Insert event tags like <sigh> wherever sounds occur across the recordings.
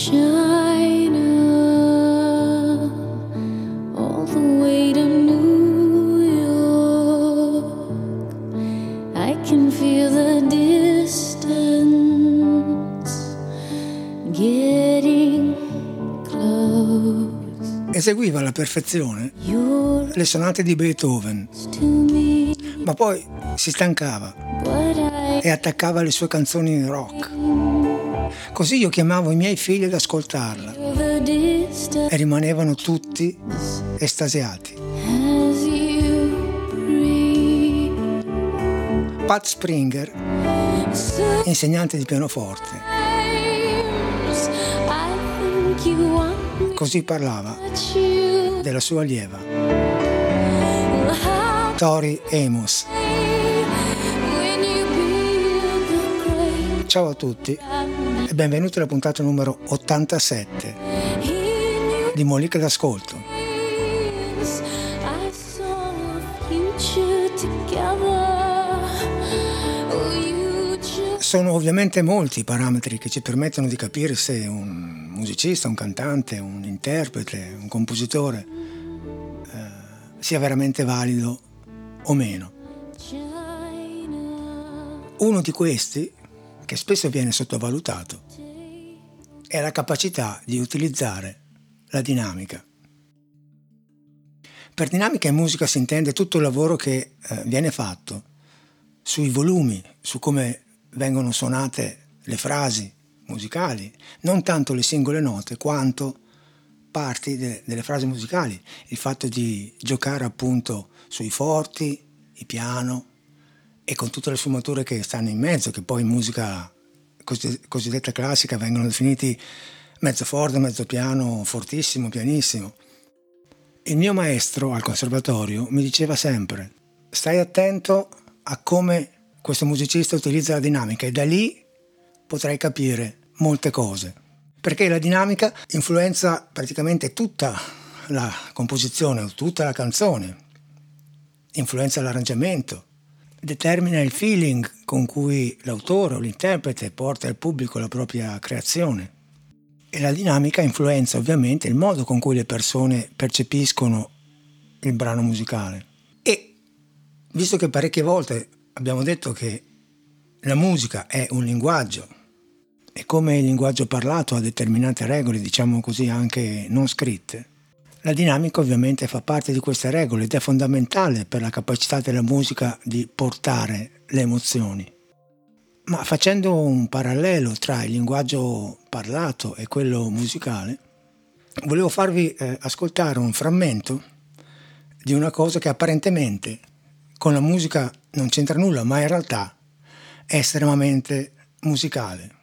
China, all the way to New York. I can feel the distance getting close. Eseguiva alla perfezione le sonate di Beethoven, ma poi si stancava e attaccava le sue canzoni rock. Così io chiamavo i miei figli ad ascoltarla e rimanevano tutti estasiati. Pat Springer, insegnante di pianoforte, così parlava della sua allieva, Tori Amos. Ciao a tutti e benvenuti alla puntata numero 87 in your di Molica d'Ascolto. Sono ovviamente molti i parametri che ci permettono di capire se un musicista, un cantante, un interprete, un compositore eh, sia veramente valido o meno. Uno di questi, che spesso viene sottovalutato, è la capacità di utilizzare la dinamica. Per dinamica in musica si intende tutto il lavoro che eh, viene fatto sui volumi, su come vengono suonate le frasi musicali, non tanto le singole note quanto parti de- delle frasi musicali, il fatto di giocare appunto sui forti, il piano e con tutte le sfumature che stanno in mezzo, che poi in musica cosi- cosiddetta classica vengono definiti mezzo forte, mezzo piano, fortissimo, pianissimo. Il mio maestro al conservatorio mi diceva sempre, stai attento a come questo musicista utilizza la dinamica e da lì potrai capire molte cose. Perché la dinamica influenza praticamente tutta la composizione, tutta la canzone, influenza l'arrangiamento, determina il feeling con cui l'autore o l'interprete porta al pubblico la propria creazione. E la dinamica influenza ovviamente il modo con cui le persone percepiscono il brano musicale. E visto che parecchie volte abbiamo detto che la musica è un linguaggio e come il linguaggio parlato ha determinate regole, diciamo così anche non scritte, la dinamica ovviamente fa parte di queste regole ed è fondamentale per la capacità della musica di portare le emozioni. Ma facendo un parallelo tra il linguaggio parlato e quello musicale, volevo farvi eh, ascoltare un frammento di una cosa che apparentemente con la musica non c'entra nulla, ma in realtà è estremamente musicale.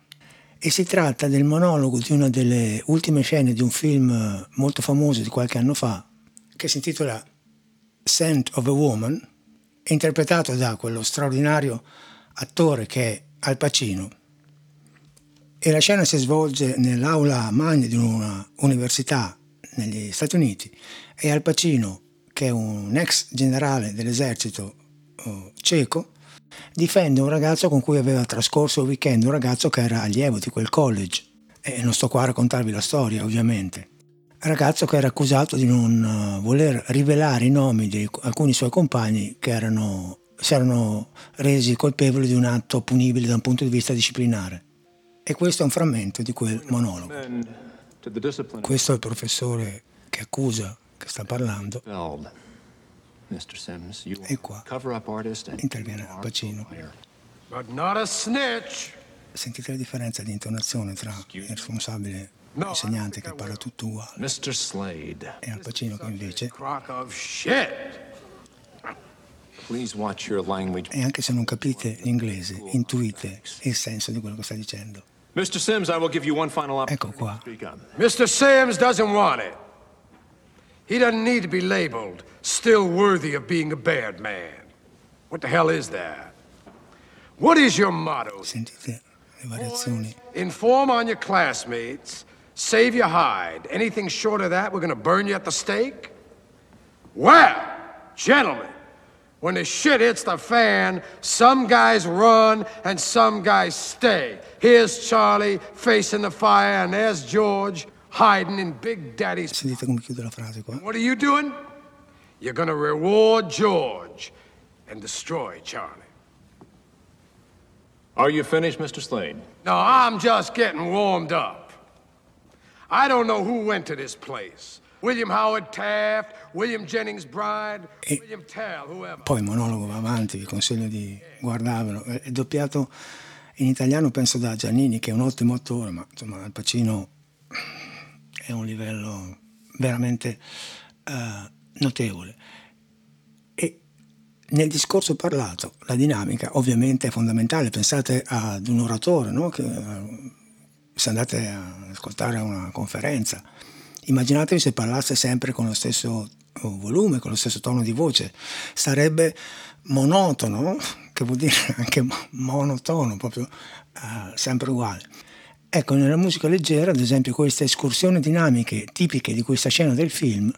E si tratta del monologo di una delle ultime scene di un film eh, molto famoso di qualche anno fa, che si intitola Scent of a Woman, interpretato da quello straordinario attore che è Al Pacino. E la scena si svolge nell'aula magna di una università negli Stati Uniti e Al Pacino, che è un ex generale dell'esercito eh, ceco, difende un ragazzo con cui aveva trascorso il weekend, un ragazzo che era allievo di quel college. E non sto qua a raccontarvi la storia, ovviamente. Ragazzo che era accusato di non eh, voler rivelare i nomi di alcuni suoi compagni che erano, si erano resi colpevoli di un atto punibile da un punto di vista disciplinare. E questo è un frammento di quel monologo. Questo è il professore che accusa, che sta parlando. Feld. Mr. Sims, you E qua cover up artist and interviene Pacino. a liar. But not a snitch. Sentite la differenza di intonazione tra il responsabile insegnante che parla tutto uguale Mr. Slade, e Al Pacino che invece, Crock of shit. please watch your language. e anche se non capite l'inglese, intuite il senso di quello che sta dicendo. Mr. Sims, I will give you one final Ecco qua. to speak up. Mr. Sims doesn't want it. He doesn't need to be labeled still worthy of being a bad man. What the hell is that? What is your motto? Sentite le variazioni. Inform on your classmates, save your hide. Anything short of that, we're gonna burn you at the stake? Well, gentlemen, When the shit hits the fan, some guys run and some guys stay. Here's Charlie facing the fire, and there's George hiding in Big Daddy's. Sentite come chiude la frase qua. What are you doing? You're gonna reward George and destroy Charlie. Are you finished, Mr. Slade? No, I'm just getting warmed up. I don't know who went to this place. William Howard Taft, William Jennings Bride, E- William Tell, whoever. Poi il monologo va avanti, vi consiglio di guardarvelo. È è doppiato in italiano penso da Giannini che è un ottimo attore, ma insomma Al Pacino è un livello veramente eh, notevole. E nel discorso parlato la dinamica ovviamente è fondamentale, pensate ad un oratore, no? che, eh, se andate a ascoltare una conferenza, immaginatevi se parlasse sempre con lo stesso oh, volume, con lo stesso tono di voce, sarebbe monotono, che vuol dire anche mo- monotono, proprio eh, sempre uguale. Ecco, nella musica leggera, ad esempio, queste escursioni dinamiche tipiche di questa scena del film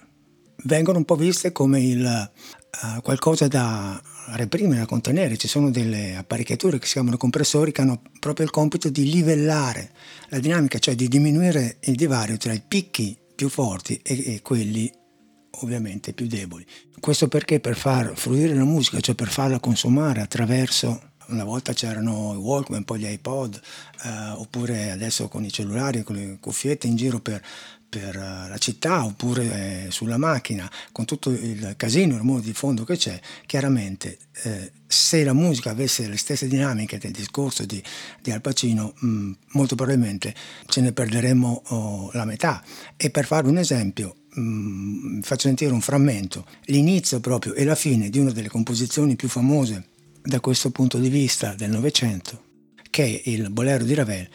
vengono un po' viste come il, eh, qualcosa da reprimere, da contenere. Ci sono delle apparecchiature che si chiamano compressori che hanno proprio il compito di livellare la dinamica, cioè di diminuire il divario tra i picchi più forti e, e quelli ovviamente più deboli. Questo perché per far fruire la musica, cioè per farla consumare attraverso una volta c'erano i Walkman, poi gli iPod, eh, oppure adesso con i cellulari, con le cuffiette in giro per, per eh, la città, oppure eh, sulla macchina, con tutto il casino, il rumore di fondo che c'è, chiaramente eh, se la musica avesse le stesse dinamiche del discorso di, di Al Pacino, mh, molto probabilmente ce ne perderemmo oh, la metà. E per farvi un esempio, mh, faccio sentire un frammento, l'inizio proprio e la fine di una delle composizioni più famose da questo punto di vista del Novecento, che è il Bolero di Ravel.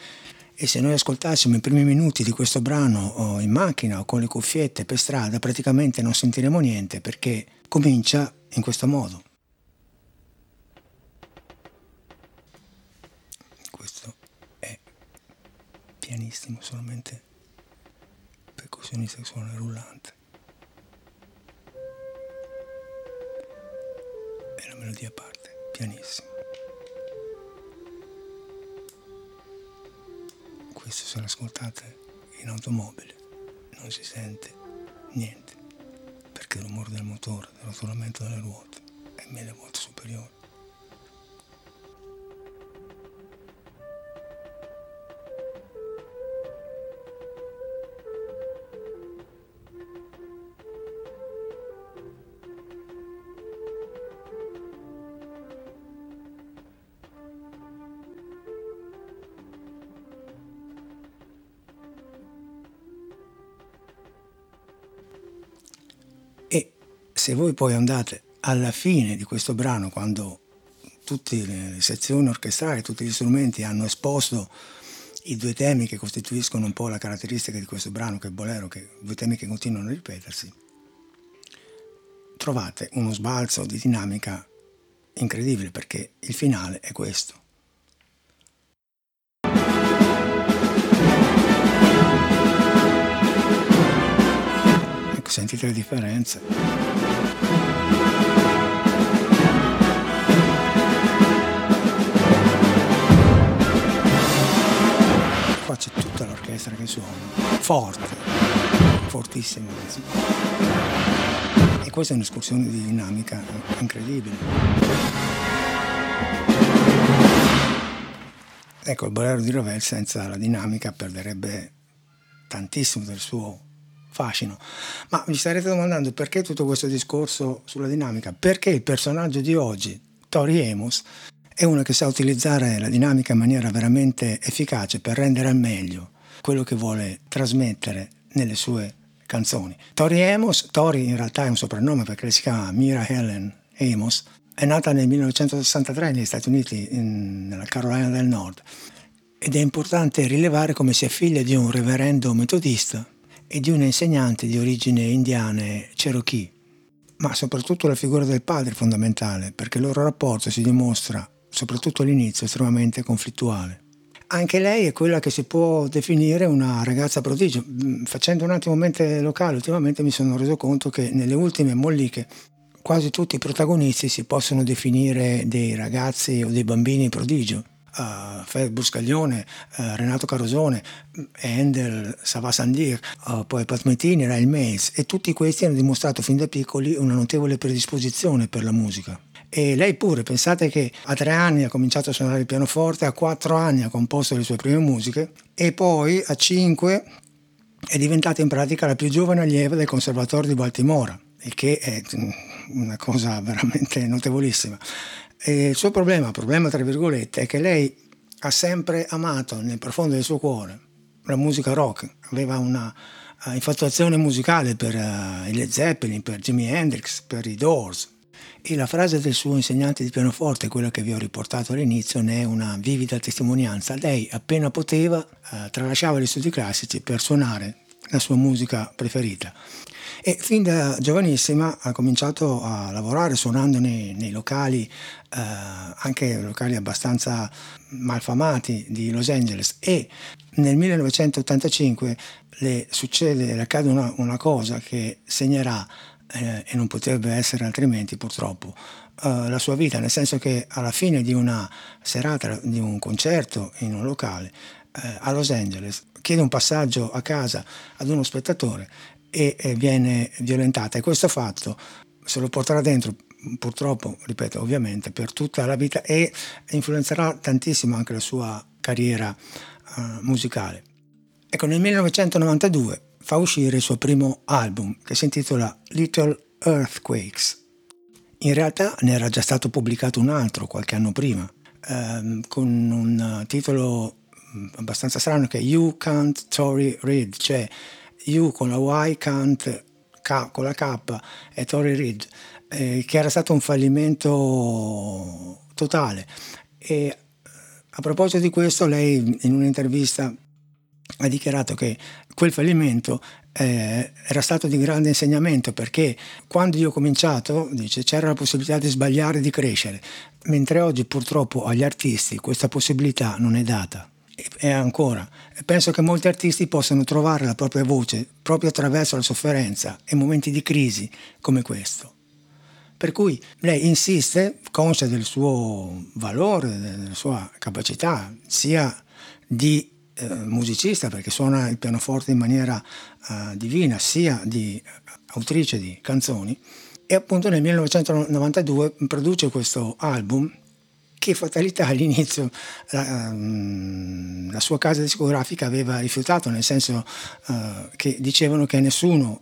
E se noi ascoltassimo i primi minuti di questo brano in macchina o con le cuffiette per strada, praticamente non sentiremo niente perché comincia in questo modo. Questo è pianissimo, solamente percussionista che suona il rullante. E la melodia parte pianissimo. Questo se l'ascoltate in automobile non si sente niente, perché il rumore del motore, del rotolamento delle ruote è mille volte superiore. Se voi poi andate alla fine di questo brano, quando tutte le sezioni orchestrali, tutti gli strumenti hanno esposto i due temi che costituiscono un po' la caratteristica di questo brano, che è bolero, che due temi che continuano a ripetersi, trovate uno sbalzo di dinamica incredibile perché il finale è questo. Ecco, sentite le differenze. Qua tutta l'orchestra che suona, forte, fortissima. E questa è un'escursione di dinamica incredibile. Ecco, il bolero di Ravel senza la dinamica perderebbe tantissimo del suo fascino. Ma vi starete domandando perché tutto questo discorso sulla dinamica? Perché il personaggio di oggi, Tori Amos, è uno che sa utilizzare la dinamica in maniera veramente efficace per rendere al meglio quello che vuole trasmettere nelle sue canzoni. Tori Amos, Tori in realtà è un soprannome perché si chiama Mira Helen Amos, è nata nel 1963 negli Stati Uniti, in- nella Carolina del Nord, ed è importante rilevare come sia figlia di un reverendo metodista e di un insegnante di origine indiane Cherokee. Ma soprattutto la figura del padre è fondamentale, perché il loro rapporto si dimostra, soprattutto all'inizio, estremamente conflittuale. Anche lei è quella che si può definire una ragazza prodigio. Mm, Facendo un attimo mente locale, ultimamente mi sono reso conto che nelle ultime molliche quasi tutti i protagonisti si possono definire dei ragazzi o dei bambini prodigio. Uh, Fred Buscaglione, uh, Renato Carosone, Handel, Sava Sandir, uh, poi Pat Metini, Rail Mays e tutti questi hanno dimostrato fin da piccoli una notevole predisposizione per la musica. E lei pure, pensate che a tre anni ha cominciato a suonare il pianoforte, a quattro anni ha composto le sue prime musiche e poi a cinque è diventata in pratica la più giovane allieva del Conservatorio di Baltimora, il che è mm, una cosa veramente notevolissima. E il suo problema, problema tra virgolette, è che lei ha sempre amato nel profondo del suo cuore la musica rock, aveva una uh, infatuazione musicale per uh, i Led Zeppelin, per Jimi Hendrix, per i Doors. E la frase del suo insegnante di pianoforte, quella che vi ho riportato all'inizio, ne è una vivida testimonianza. Lei, appena poteva, uh, tralasciava gli studi classici per suonare la sua musica preferita. E fin da giovanissima ha cominciato a lavorare suonando nei, nei locali, eh, anche locali abbastanza malfamati di Los Angeles e nel 1985 le succede, le accade una, una cosa che segnerà eh, e non potrebbe essere altrimenti purtroppo Uh, la sua vita, nel senso che alla fine di una serata, di un concerto in un locale eh, a Los Angeles, chiede un passaggio a casa ad uno spettatore e, e viene violentata e questo fatto se lo porterà dentro purtroppo, ripeto, ovviamente per tutta la vita e influenzerà tantissimo anche la sua carriera uh, musicale. Ecco, nel 1992 fa uscire il suo primo album che si intitola Little Earthquakes. In realtà ne era già stato pubblicato un altro qualche anno prima, ehm, con un titolo mm, abbastanza strano che è You Can't Tory Read, cioè You con la Y, Can't K, con la K e Tory Read, eh, che era stato un fallimento totale. E a proposito di questo, lei in un'intervista ha dichiarato che quel fallimento eh, era stato di grande insegnamento perché quando io ho cominciato, dice, c'era la possibilità di sbagliare e di crescere, mentre oggi purtroppo agli artisti questa possibilità non è data. E ancora, penso che molti artisti possano trovare la propria voce proprio attraverso la sofferenza e momenti di crisi come questo. Per cui lei insiste, conscia del suo valore, della sua capacità, sia di eh, musicista, perché suona il pianoforte in maniera eh, divina, sia di autrice di canzoni, e appunto nel 1992 produce questo album che fatalità <laughs> all'inizio la, um, la, sua casa discografica aveva rifiutato, nel senso uh, che dicevano che nessuno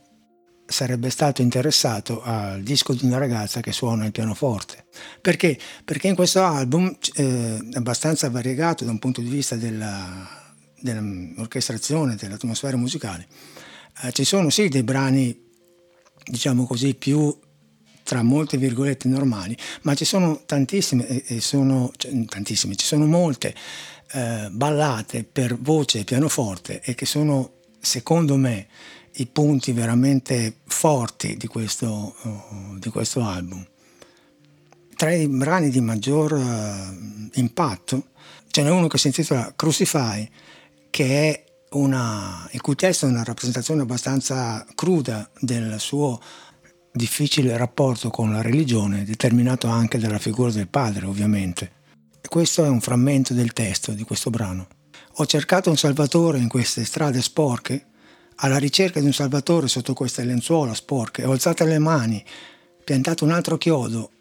sarebbe stato interessato al disco di una ragazza che suona il pianoforte. Perché? Perché in questo album eh, abbastanza variegato da un punto di vista della, dell'orchestrazione, dell'atmosfera musicale. Eh, ci sono sì dei brani, diciamo così, più tra molte virgolette normali, ma ci sono tantissime, e sono, cioè, tantissime, ci sono molte eh, ballate per voce e pianoforte e che sono, secondo me, i punti veramente forti di questo, uh, di questo album. Tra i brani di maggior uh, impatto ce n'è uno che si intitola Crucify, che una, il cui testo è una rappresentazione abbastanza cruda del suo difficile rapporto con la religione, determinato anche dalla figura del padre, ovviamente. Questo è un frammento del testo di questo brano. Ho cercato un salvatore in queste strade sporche alla ricerca di un salvatore sotto queste lenzuola sporche, ho alzato le mani, piantato un altro chiodo,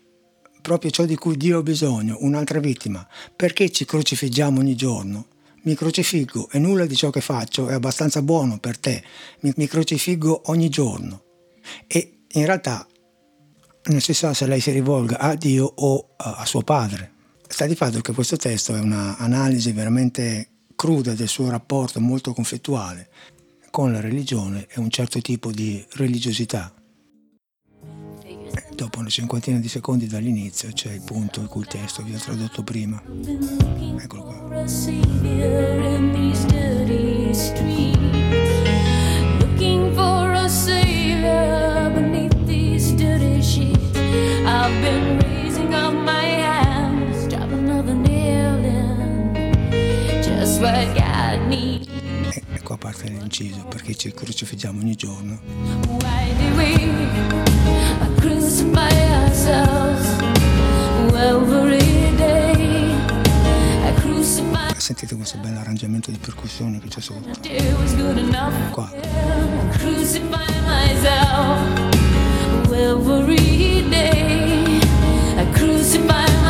proprio ciò di cui Dio ha bisogno, un'altra vittima. Perché ci crocifiggiamo ogni giorno? Mi crocifiggo e nulla di ciò che faccio è abbastanza buono per te. Mi, mi crocifiggo ogni giorno. E in realtà non si sa se lei si rivolga a Dio o a, a suo padre. Sta di fatto che questo testo è un'analisi veramente cruda del suo rapporto molto conflittuale con la religione e un certo tipo di religiosità. Dopo una cinquantina di secondi dall'inizio c'è il punto in cui il testo vi ho tradotto prima. Eccolo qua. I've been raising my hands, drop another nail in, just what God. Parte dell'inciso, perché ci crocifiggiamo ogni giorno. Sentite questo bel arrangiamento di percussioni che c'è sotto. Qua. Every day. I crucify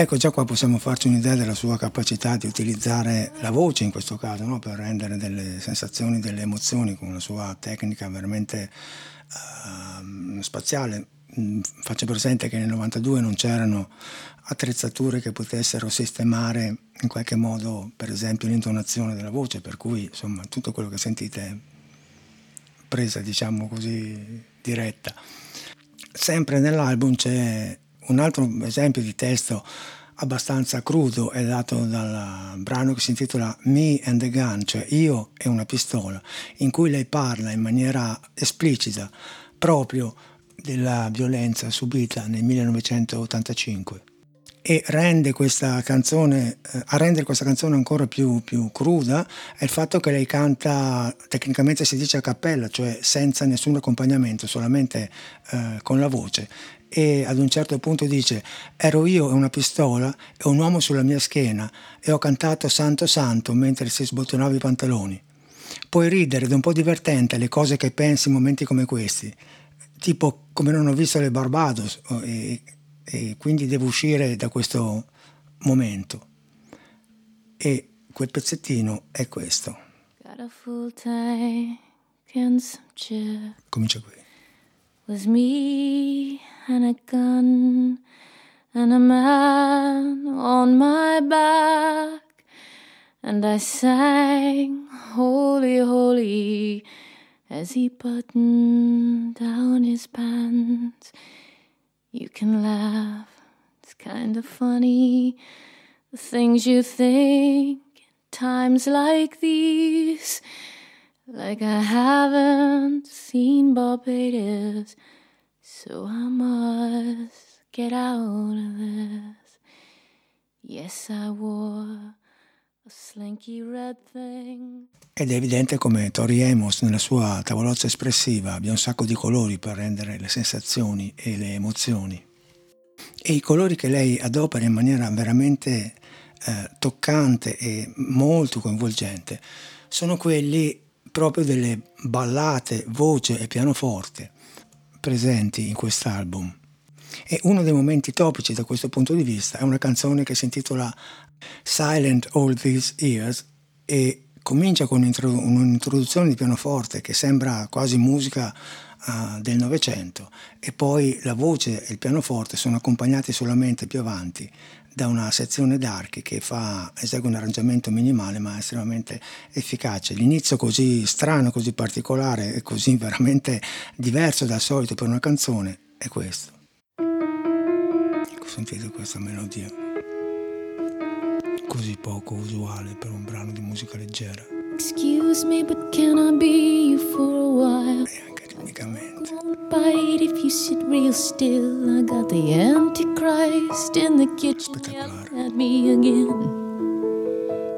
Ecco, già qua possiamo farci un'idea della sua capacità di utilizzare la voce in questo caso, no? per rendere delle sensazioni, delle emozioni con una sua tecnica veramente ehm, spaziale. Mm, Faccio presente che nel 92 non c'erano attrezzature che potessero sistemare in qualche modo, per esempio, l'intonazione della voce, per cui insomma tutto quello che sentite è presa, diciamo così, diretta. Sempre nell'album c'è un altro esempio di testo abbastanza crudo, è dato dal brano che si intitola Me and the Gun, cioè Io e una pistola, in cui lei parla in maniera esplicita proprio della violenza subita nel 1985 e rende questa canzone, eh, a rendere questa canzone ancora più, più cruda è il fatto che lei canta, tecnicamente si dice a cappella, cioè senza nessun accompagnamento, solamente eh, con la voce. E ad un certo punto dice: Ero io e una pistola e un uomo sulla mia schiena e ho cantato Santo Santo mentre si sbottonava i pantaloni. Puoi ridere ed è un po' divertente le cose che pensi in momenti come questi, tipo come non ho visto le Barbados e, e quindi devo uscire da questo momento. E quel pezzettino è questo. Comincia qui. And a gun and a man on my back. And I sang, Holy, Holy, as he buttoned down his pants. You can laugh, it's kind of funny, the things you think in times like these. Like I haven't seen Barbados, so I must get out of this. Yes, I wore a slinky red thing. Ed è evidente come Tori Amos nella sua tavolozza espressiva abbia un sacco di colori per rendere le sensazioni e le emozioni. E i colori che lei adopera in maniera veramente eh, toccante e molto coinvolgente sono quelli proprio delle ballate, voce e pianoforte presenti in quest'album. E uno dei momenti topici da questo punto di vista è una canzone che si intitola Silent All These Years e comincia con un'introdu- un'introduzione di pianoforte che sembra quasi musica uh, del Novecento e poi la voce e il pianoforte sono accompagnati solamente più avanti da una sezione d'archi che fa, esegue un arrangiamento minimale ma estremamente efficace. L'inizio così strano, così particolare e così veramente diverso dal solito per una canzone è questo. Ecco, sentite questa melodia così poco usuale per un brano di musica leggera Excuse me, but can I be you for a while? E anche ritmicamente. Won't bite if you sit real still. I got the Antichrist in the kitchen Spettacolare. yelling at me again.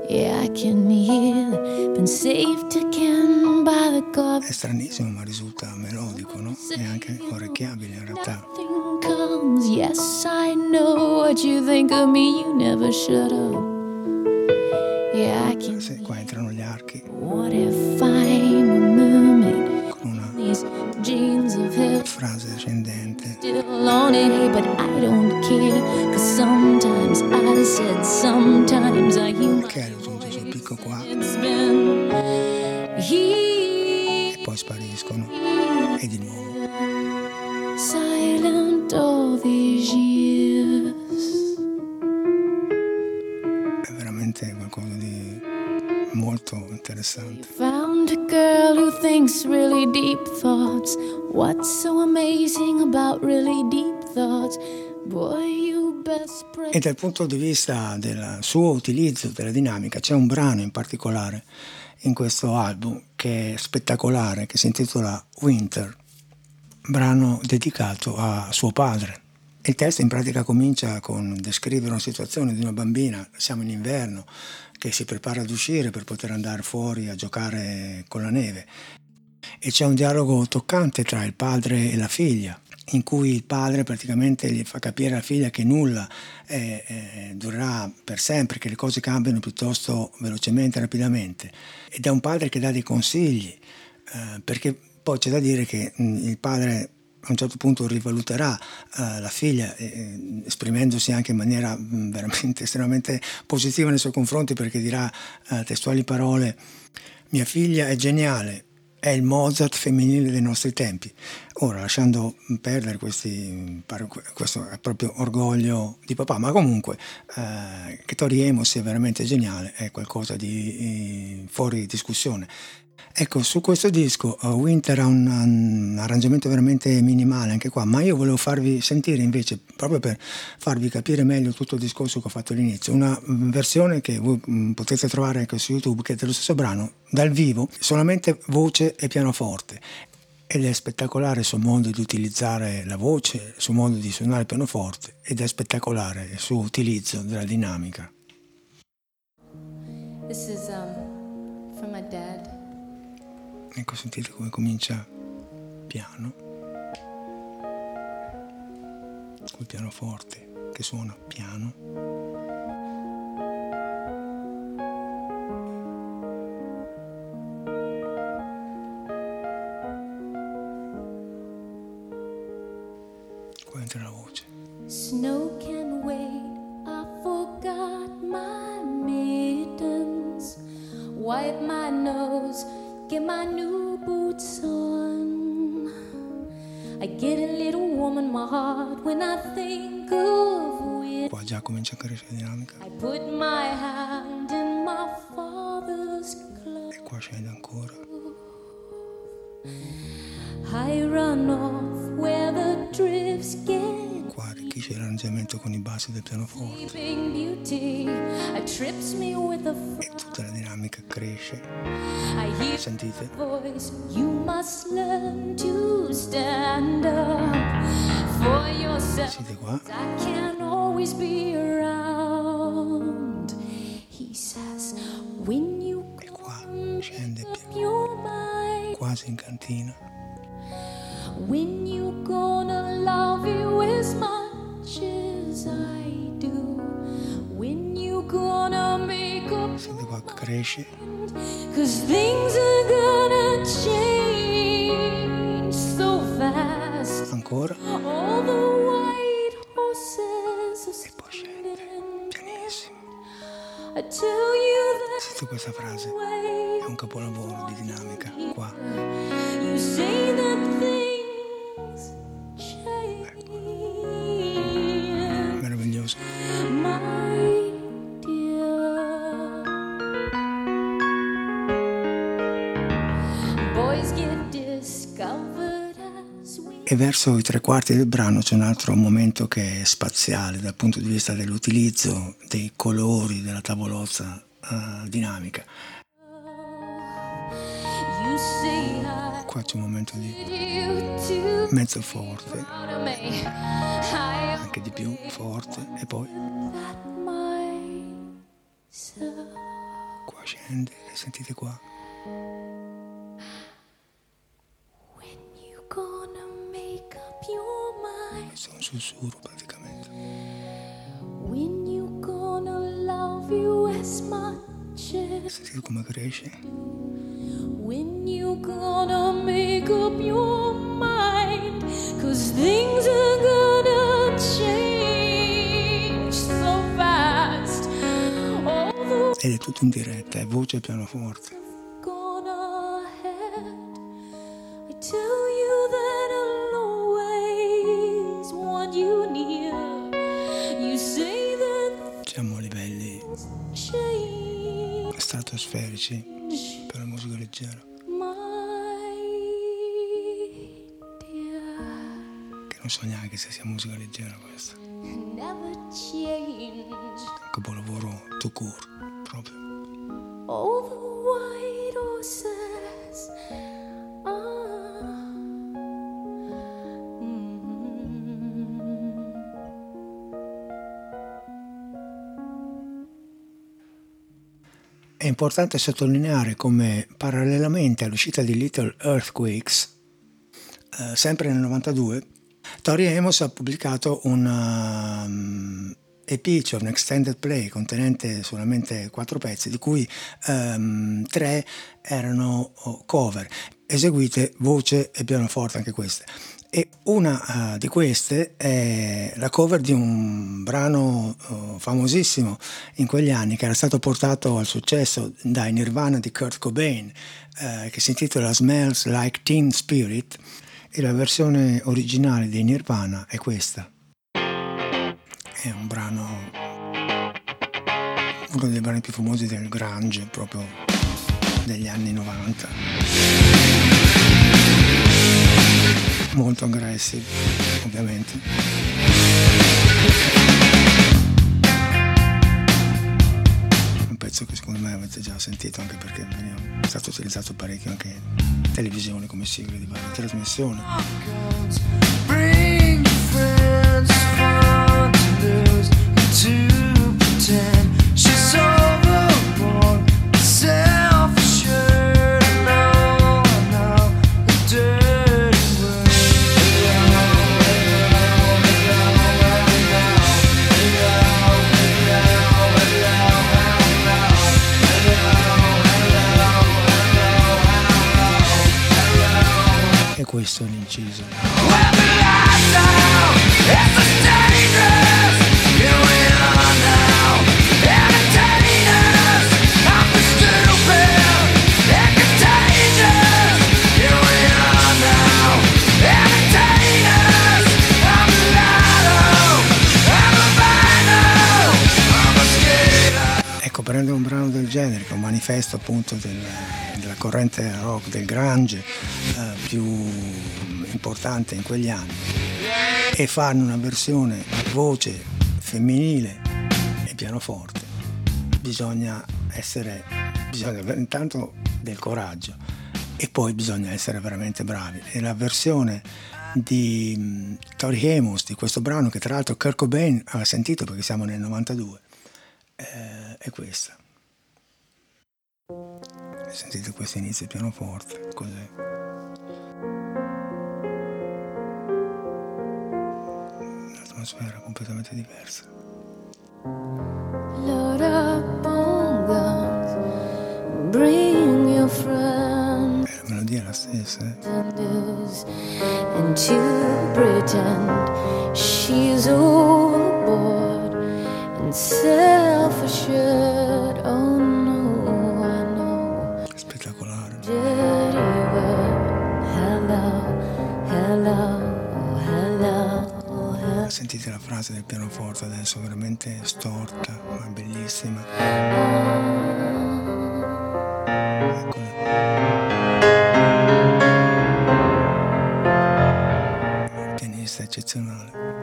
Yeah, I can hear. Been saved again by the God. È stranissimo ma risulta melodico, no? E anche orecchiabile in realtà. Yes, I know what you think of me. You never shut up. Yeah, I can. Se qua entrano gli archi What if sometimes I hear che raggiunge sul picco qua e poi spariscono e di nuovo. silent all these years. È veramente qualcosa di molto interessante. Found a girl who thinks really deep thoughts. What's E dal punto di vista del suo utilizzo della dinamica c'è un brano in particolare in questo album che è spettacolare, che si intitola Winter, brano dedicato a suo padre. Il testo in pratica comincia con descrivere una situazione di una bambina, siamo in inverno, che si prepara ad uscire per poter andare fuori a giocare con la neve. E c'è un dialogo toccante tra il padre e la figlia, in cui il padre praticamente gli fa capire alla figlia che nulla eh, eh, durerà per sempre, che le cose cambiano piuttosto velocemente, rapidamente. Ed è un padre che dà dei consigli, eh, perché poi c'è da dire che mh, il padre a un certo punto rivaluterà uh, la figlia, eh, esprimendosi anche in maniera mh, veramente <laughs> estremamente positiva nei suoi confronti, perché dirà uh, testuali parole: Mia figlia è geniale, è il Mozart femminile dei nostri tempi. Ora, lasciando perdere questi, questo proprio orgoglio di papà, ma comunque eh, che Tori Amos sia veramente geniale è qualcosa di, di fuori discussione. Ecco, su questo disco uh, Winter ha un, un, arrangiamento veramente minimale anche qua, ma io volevo farvi sentire invece, proprio per farvi capire meglio tutto il discorso che ho fatto all'inizio, una mm, versione che voi um, potete trovare anche su YouTube, che è dello stesso brano, dal vivo, solamente voce e pianoforte. Ed è spettacolare il suo modo di utilizzare la voce, il suo modo di suonare il pianoforte, ed è spettacolare il suo utilizzo della dinamica. This is um, from my dad. Ecco, sentite come comincia piano, col pianoforte che suona piano. Qua arricchisce l'arrangiamento con i bassi del pianoforte e tutta la dinamica cresce. I Sentite? voice. You quasi in cantina. when you gonna love you as much as I do, when you gonna make up Sentite qua che cresce. Cause things are gonna change so fast. Ancora All the white horses are e poi scende pianissimo. I tell you that Sentite questa frase. È un capolavoro di dinamica. Qua E verso i tre quarti del brano c'è un altro momento che è spaziale dal punto di vista dell'utilizzo dei colori della tavolozza eh, dinamica. Qua c'è un momento di mezzo forte, anche di più forte, e poi qua scende sentite qua. Much as? Sentite come cresce. When you gonna make up your mind? Cause things are gonna change so fast. Ed è tutto in diretta, è voce e pianoforte. Che se sia musica leggera questa. change. Capolavoro to court, proprio. Oh, the white horses. È importante sottolineare come parallelamente all'uscita di Little Earthquakes, eh, sempre nel 92, Tori Amos ha pubblicato un EP, cioè un extended play contenente solamente quattro pezzi, di cui um, tre erano oh, cover, eseguite voce e pianoforte anche queste. E una uh, di queste è la cover di un brano uh, famosissimo in quegli anni che era stato portato al successo dai Nirvana di Kurt Cobain, uh, che si intitola Smells Like Teen Spirit e la versione originale dei Nirvana è questa. È un brano, uno dei brani più famosi del grunge proprio degli anni 90 molto aggressive, ovviamente. Pezzo che secondo me avete già sentito anche perché è stato utilizzato parecchio anche in televisione come sigla di varie trasmissioni. E questo è manifesto appunto del, della corrente rock, del grunge eh, più importante in quegli anni, e farne una versione voce femminile e pianoforte, bisogna essere, bisogna avere intanto del coraggio e poi bisogna essere veramente bravi. E la versione di um, Tori Amos di questo brano, che tra l'altro Kurt Cobain aveva sentito perché siamo nel 92, eh, è questa. Sentite questo inizio pianoforte, così. Un'atmosfera completamente diversa. E la melodia è la stessa, eh? and Sentite la frase del pianoforte adesso, veramente storta, ma bellissima. Eccola. Pianista eccezionale.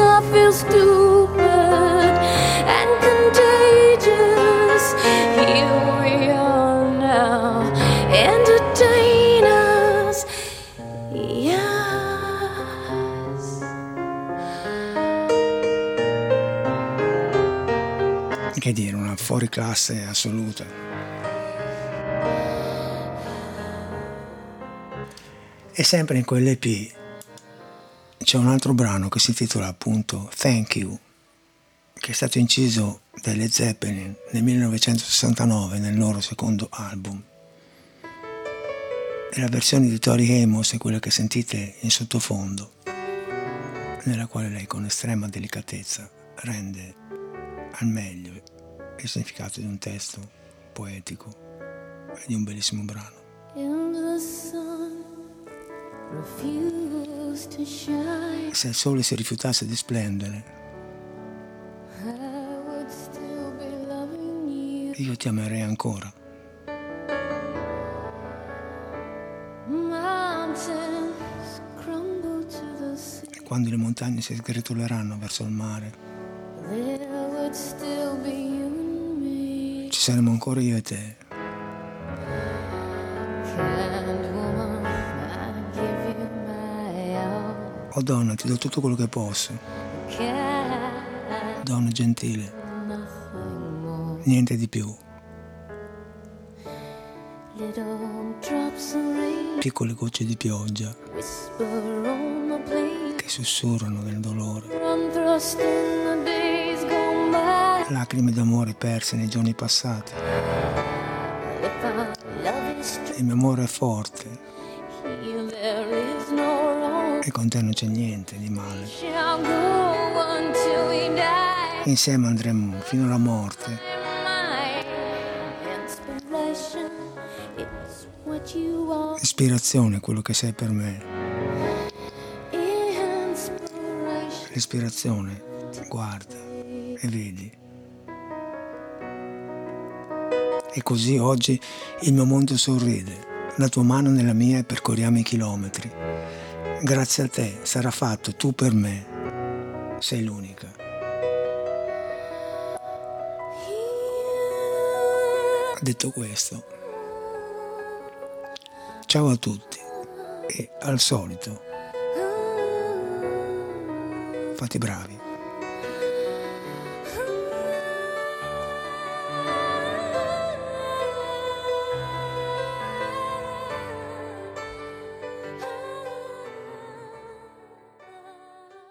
I feel stupid and contagious. Here we are now. Entertain us. Yes. Che dire, una fuoriclasse assoluta. E sempre in quell'EP c'è un altro brano che si intitola appunto Thank You, che è stato inciso dalle Zeppelin nel 1969 nel loro secondo album. E la versione di Tori Amos è quella che sentite in sottofondo, nella quale lei con estrema delicatezza rende al meglio il significato di un testo poetico e di un bellissimo brano. Se il sole si rifiutasse di splendere, io ti amerei ancora. E quando le montagne si sgretoleranno verso il mare, ci saremo ancora io e te. Oh donna, ti do tutto quello che posso. Donna gentile. Niente di più. Piccole gocce di pioggia che sussurrano del dolore. Lacrime d'amore perse nei giorni passati. Il mio amore è forte e con te non c'è niente di male. Insieme andremo fino alla morte. L'ispirazione è quello che sei per me. L'ispirazione, guarda e vedi. E così oggi il mio mondo sorride, la tua mano nella mia e percorriamo i chilometri. Grazie a te sarà fatto tu per me. Sei l'unica. Detto questo, ciao a tutti e al solito fate bravi.